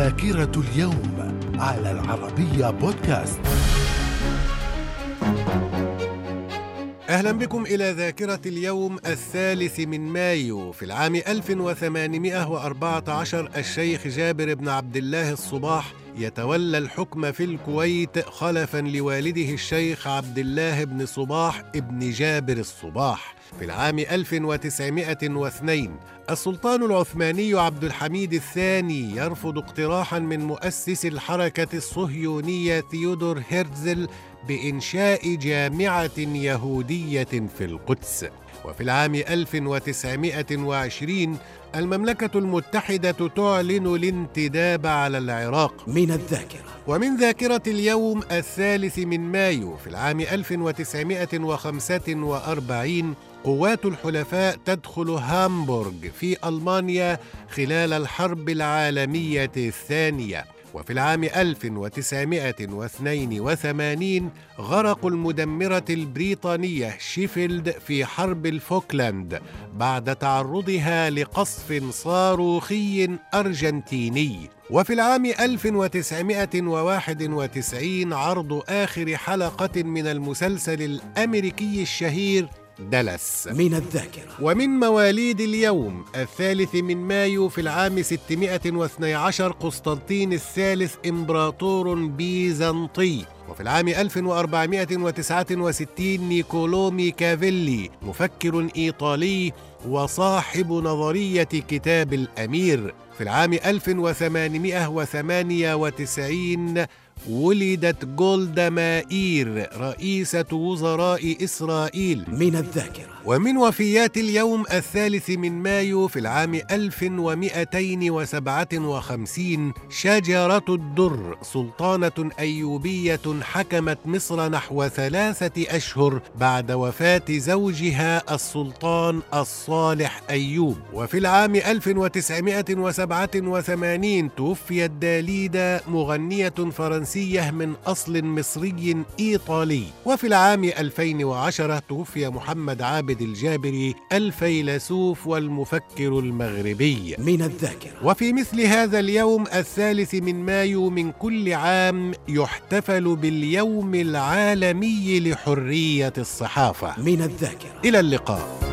ذاكرة اليوم على العربية بودكاست. أهلا بكم إلى ذاكرة اليوم الثالث من مايو في العام 1814 الشيخ جابر بن عبد الله الصباح يتولى الحكم في الكويت خلفا لوالده الشيخ عبد الله بن صباح ابن جابر الصباح. في العام 1902 السلطان العثماني عبد الحميد الثاني يرفض اقتراحا من مؤسس الحركة الصهيونية ثيودور هيرتزل بإنشاء جامعة يهودية في القدس. وفي العام 1920 المملكة المتحدة تعلن الانتداب على العراق. من الذاكرة. ومن ذاكرة اليوم الثالث من مايو في العام 1945 قوات الحلفاء تدخل هامبورغ في ألمانيا خلال الحرب العالمية الثانية. وفي العام 1982 غرق المدمرة البريطانية شيفيلد في حرب الفوكلاند بعد تعرضها لقصف صاروخي أرجنتيني. وفي العام 1991 عرض آخر حلقة من المسلسل الأمريكي الشهير دالاس. من الذاكرة. ومن مواليد اليوم الثالث من مايو في العام 612 قسطنطين الثالث إمبراطور بيزنطي. وفي العام 1469 نيكولو ميكافيلي مفكر إيطالي وصاحب نظرية كتاب الأمير. في العام 1898 ولدت جولدا مائير رئيسة وزراء إسرائيل. من الذاكرة. ومن وفيات اليوم الثالث من مايو في العام 1257 شجرة الدر سلطانة أيوبية حكمت مصر نحو ثلاثة أشهر بعد وفاة زوجها السلطان الصالح أيوب. وفي العام 1987 توفيت داليدا مغنية فرنسية من أصل مصري إيطالي. وفي العام 2010 توفي محمد عابد عابد الجابري الفيلسوف والمفكر المغربي. من الذاكرة. وفي مثل هذا اليوم الثالث من مايو من كل عام يحتفل باليوم العالمي لحرية الصحافة. من الذاكرة. إلى اللقاء.